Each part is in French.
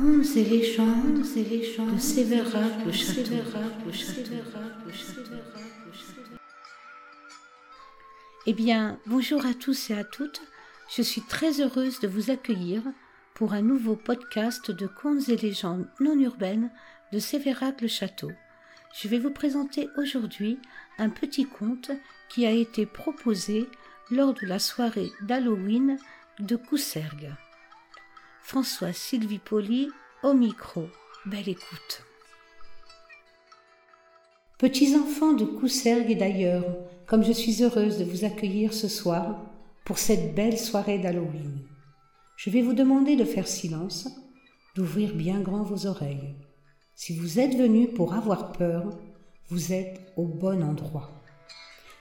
Contes et légendes de Sévérac le château. Eh bien, bonjour à tous et à toutes. Je suis très heureuse de vous accueillir pour un nouveau podcast de contes et légendes non urbaines de Sévérac le château. Je vais vous présenter aujourd'hui un petit conte qui a été proposé lors de la soirée d'Halloween de Coussergues. François Sylvie Poli au micro. Belle écoute. Petits enfants de Coussergues et d'ailleurs, comme je suis heureuse de vous accueillir ce soir pour cette belle soirée d'Halloween. Je vais vous demander de faire silence, d'ouvrir bien grand vos oreilles. Si vous êtes venus pour avoir peur, vous êtes au bon endroit.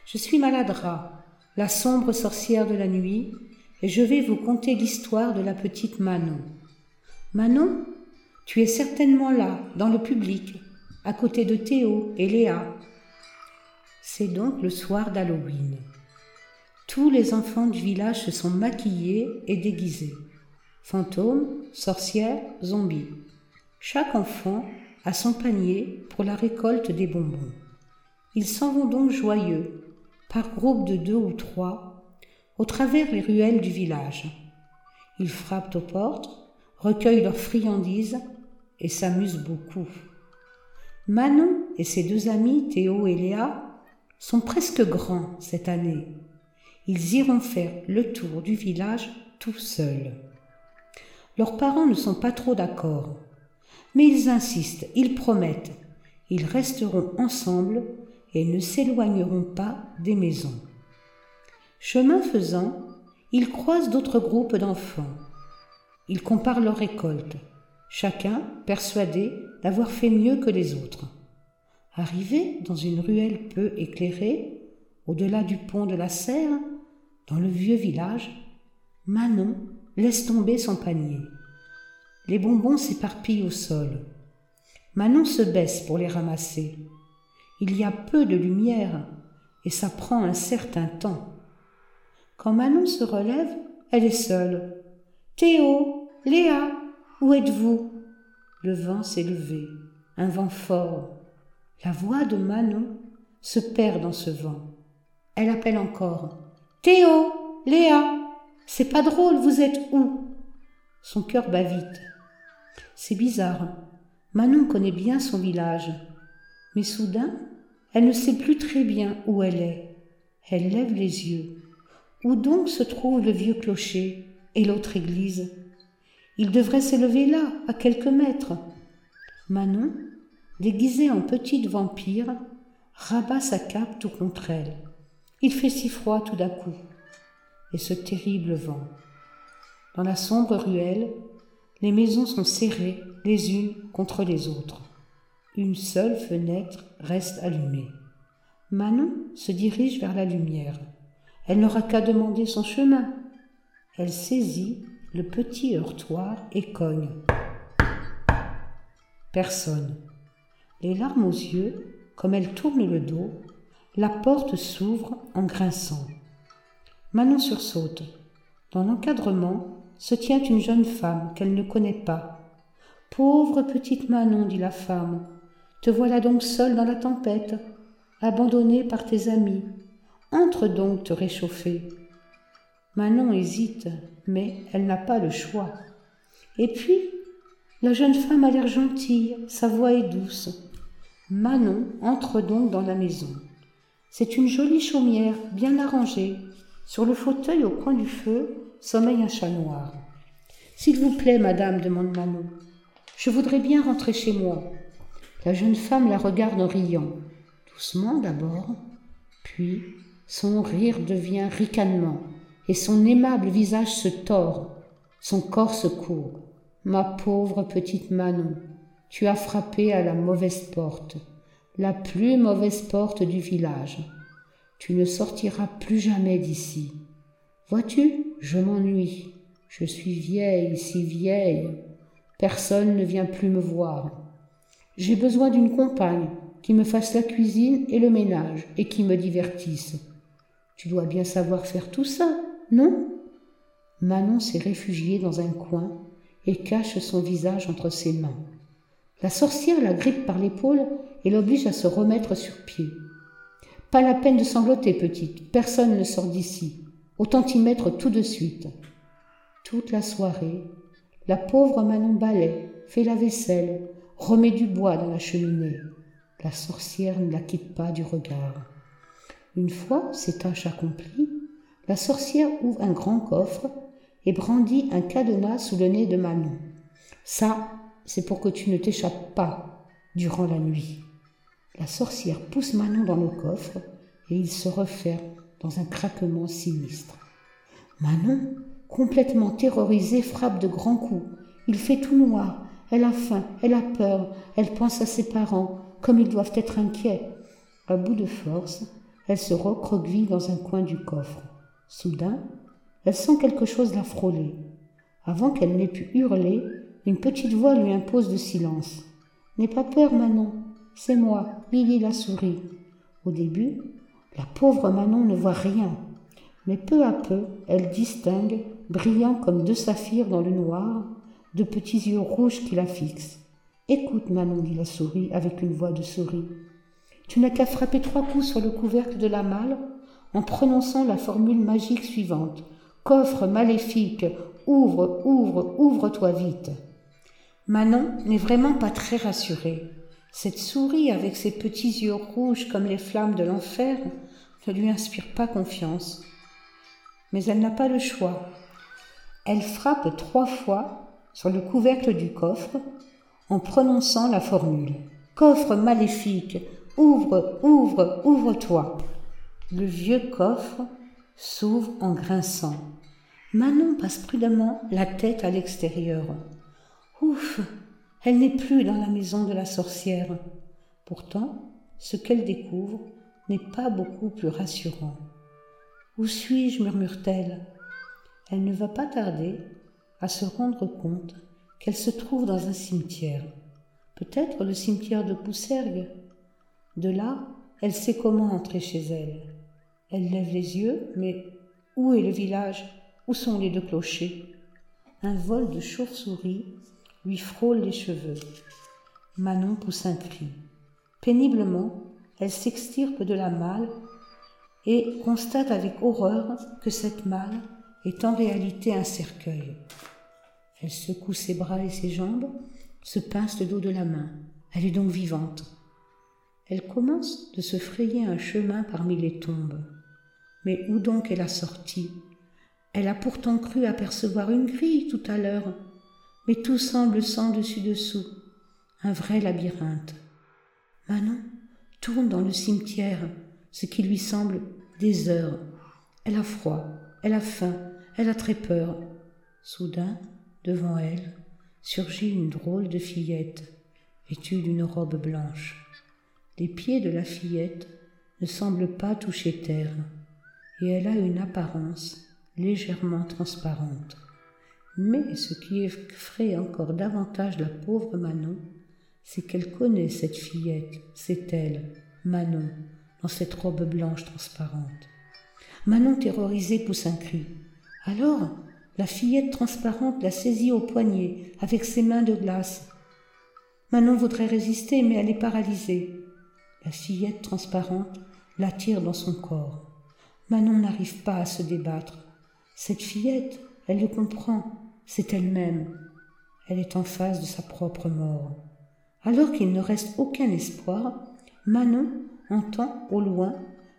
Je suis Maladra, la sombre sorcière de la nuit, et je vais vous conter l'histoire de la petite Manon. Manon, tu es certainement là, dans le public, à côté de Théo et Léa. C'est donc le soir d'Halloween. Tous les enfants du village se sont maquillés et déguisés. Fantômes, sorcières, zombies. Chaque enfant a son panier pour la récolte des bonbons. Ils s'en vont donc joyeux, par groupe de deux ou trois, au travers les ruelles du village. Ils frappent aux portes, recueillent leurs friandises et s'amusent beaucoup. Manon et ses deux amis, Théo et Léa, sont presque grands cette année. Ils iront faire le tour du village tout seuls. Leurs parents ne sont pas trop d'accord, mais ils insistent, ils promettent, ils resteront ensemble et ne s'éloigneront pas des maisons. Chemin faisant, ils croisent d'autres groupes d'enfants. Ils comparent leurs récoltes, chacun persuadé d'avoir fait mieux que les autres. Arrivés dans une ruelle peu éclairée, au-delà du pont de la serre, dans le vieux village, Manon laisse tomber son panier. Les bonbons s'éparpillent au sol. Manon se baisse pour les ramasser. Il y a peu de lumière et ça prend un certain temps. Quand Manon se relève, elle est seule. Théo, Léa, où êtes-vous? Le vent s'est levé, un vent fort. La voix de Manon se perd dans ce vent. Elle appelle encore. Théo, Léa, c'est pas drôle, vous êtes où? Son cœur bat vite. C'est bizarre. Manon connaît bien son village. Mais soudain, elle ne sait plus très bien où elle est. Elle lève les yeux. Où donc se trouve le vieux clocher et l'autre église? Il devrait s'élever là, à quelques mètres. Manon, déguisée en petite vampire, rabat sa cape tout contre elle. Il fait si froid tout d'un coup. Et ce terrible vent. Dans la sombre ruelle, les maisons sont serrées les unes contre les autres. Une seule fenêtre reste allumée. Manon se dirige vers la lumière. Elle n'aura qu'à demander son chemin. Elle saisit le petit heurtoir et cogne. Personne. Les larmes aux yeux, comme elle tourne le dos, la porte s'ouvre en grinçant. Manon sursaute. Dans l'encadrement se tient une jeune femme qu'elle ne connaît pas. Pauvre petite Manon, dit la femme, te voilà donc seule dans la tempête, abandonnée par tes amis. Entre donc te réchauffer. Manon hésite, mais elle n'a pas le choix. Et puis, la jeune femme a l'air gentille, sa voix est douce. Manon entre donc dans la maison. C'est une jolie chaumière, bien arrangée. Sur le fauteuil au coin du feu sommeille un chat noir. S'il vous plaît, madame, demande Manon, je voudrais bien rentrer chez moi. La jeune femme la regarde en riant, doucement d'abord, puis son rire devient ricanement, et son aimable visage se tord, son corps se court. Ma pauvre petite Manon, tu as frappé à la mauvaise porte, la plus mauvaise porte du village. Tu ne sortiras plus jamais d'ici. Vois-tu, je m'ennuie. Je suis vieille, si vieille. Personne ne vient plus me voir. J'ai besoin d'une compagne qui me fasse la cuisine et le ménage et qui me divertisse. Tu dois bien savoir faire tout ça, non? Manon s'est réfugiée dans un coin et cache son visage entre ses mains. La sorcière la grippe par l'épaule et l'oblige à se remettre sur pied. Pas la peine de sangloter, petite, personne ne sort d'ici. Autant y mettre tout de suite. Toute la soirée, la pauvre Manon balaie, fait la vaisselle, remet du bois dans la cheminée. La sorcière ne la quitte pas du regard. Une fois ses tâches accomplies, la sorcière ouvre un grand coffre et brandit un cadenas sous le nez de Manon. Ça, c'est pour que tu ne t'échappes pas durant la nuit. La sorcière pousse Manon dans le coffre et il se referme dans un craquement sinistre. Manon, complètement terrorisée, frappe de grands coups. Il fait tout noir. Elle a faim, elle a peur, elle pense à ses parents, comme ils doivent être inquiets. À bout de force, elle se recroqueville dans un coin du coffre. Soudain, elle sent quelque chose la frôler. Avant qu'elle n'ait pu hurler, une petite voix lui impose le silence. N'aie pas peur, Manon, c'est moi, Lily la souris. Au début, la pauvre Manon ne voit rien, mais peu à peu, elle distingue, brillant comme deux saphirs dans le noir, de petits yeux rouges qui la fixent. Écoute, Manon, dit la souris avec une voix de souris. Tu n'as qu'à frapper trois coups sur le couvercle de la malle en prononçant la formule magique suivante. Coffre maléfique, ouvre, ouvre, ouvre-toi vite. Manon n'est vraiment pas très rassurée. Cette souris avec ses petits yeux rouges comme les flammes de l'enfer ne lui inspire pas confiance. Mais elle n'a pas le choix. Elle frappe trois fois sur le couvercle du coffre en prononçant la formule. Coffre maléfique, ouvre, ouvre, ouvre-toi. Le vieux coffre s'ouvre en grinçant. Manon passe prudemment la tête à l'extérieur. Ouf, elle n'est plus dans la maison de la sorcière. Pourtant, ce qu'elle découvre n'est pas beaucoup plus rassurant. Où suis-je murmure-t-elle. Elle ne va pas tarder à se rendre compte qu'elle se trouve dans un cimetière. Peut-être le cimetière de Poussergue. De là, elle sait comment entrer chez elle. Elle lève les yeux, mais où est le village? Où sont les deux clochers? Un vol de chauve-souris lui frôle les cheveux. Manon pousse un cri. Péniblement, elle s'extirpe de la malle et constate avec horreur que cette malle est en réalité un cercueil. Elle secoue ses bras et ses jambes, se pince le dos de la main. Elle est donc vivante. Elle commence de se frayer un chemin parmi les tombes. Mais où donc est la sortie? Elle a pourtant cru apercevoir une grille tout à l'heure mais tout semble sans dessus-dessous, un vrai labyrinthe. Manon tourne dans le cimetière, ce qui lui semble des heures. Elle a froid, elle a faim, elle a très peur. Soudain, devant elle, surgit une drôle de fillette, vêtue d'une robe blanche. Les pieds de la fillette ne semblent pas toucher terre, et elle a une apparence légèrement transparente. Mais ce qui effraie encore davantage la pauvre Manon, c'est qu'elle connaît cette fillette, c'est elle, Manon, dans cette robe blanche transparente. Manon, terrorisée, pousse un cri. Alors, la fillette transparente la saisit au poignet avec ses mains de glace. Manon voudrait résister, mais elle est paralysée. La fillette transparente l'attire dans son corps. Manon n'arrive pas à se débattre. Cette fillette, elle le comprend, c'est elle-même. Elle est en face de sa propre mort. Alors qu'il ne reste aucun espoir, Manon entend au loin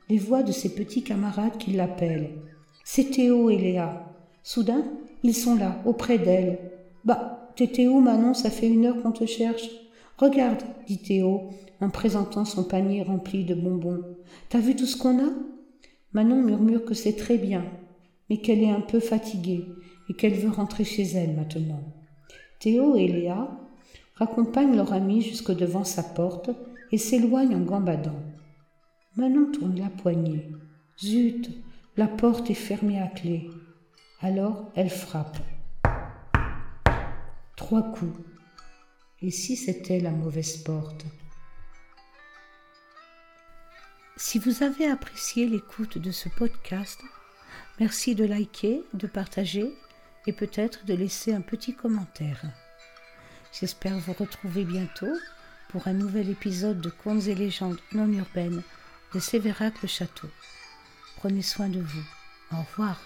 les voix de ses petits camarades qui l'appellent. C'est Théo et Léa. Soudain, ils sont là, auprès d'elle. Bah, t'es Théo, Manon, ça fait une heure qu'on te cherche. Regarde, dit Théo, en présentant son panier rempli de bonbons. T'as vu tout ce qu'on a? Manon murmure que c'est très bien, mais qu'elle est un peu fatiguée et qu'elle veut rentrer chez elle maintenant. Théo et Léa raccompagnent leur ami jusque devant sa porte et s'éloignent en gambadant. Manon tourne la poignée. Zut, la porte est fermée à clé. Alors elle frappe. Trois coups. Et si c'était la mauvaise porte? Si vous avez apprécié l'écoute de ce podcast, merci de liker, de partager et peut-être de laisser un petit commentaire. J'espère vous retrouver bientôt pour un nouvel épisode de Contes et légendes non urbaines de Sévérac le Château. Prenez soin de vous. Au revoir.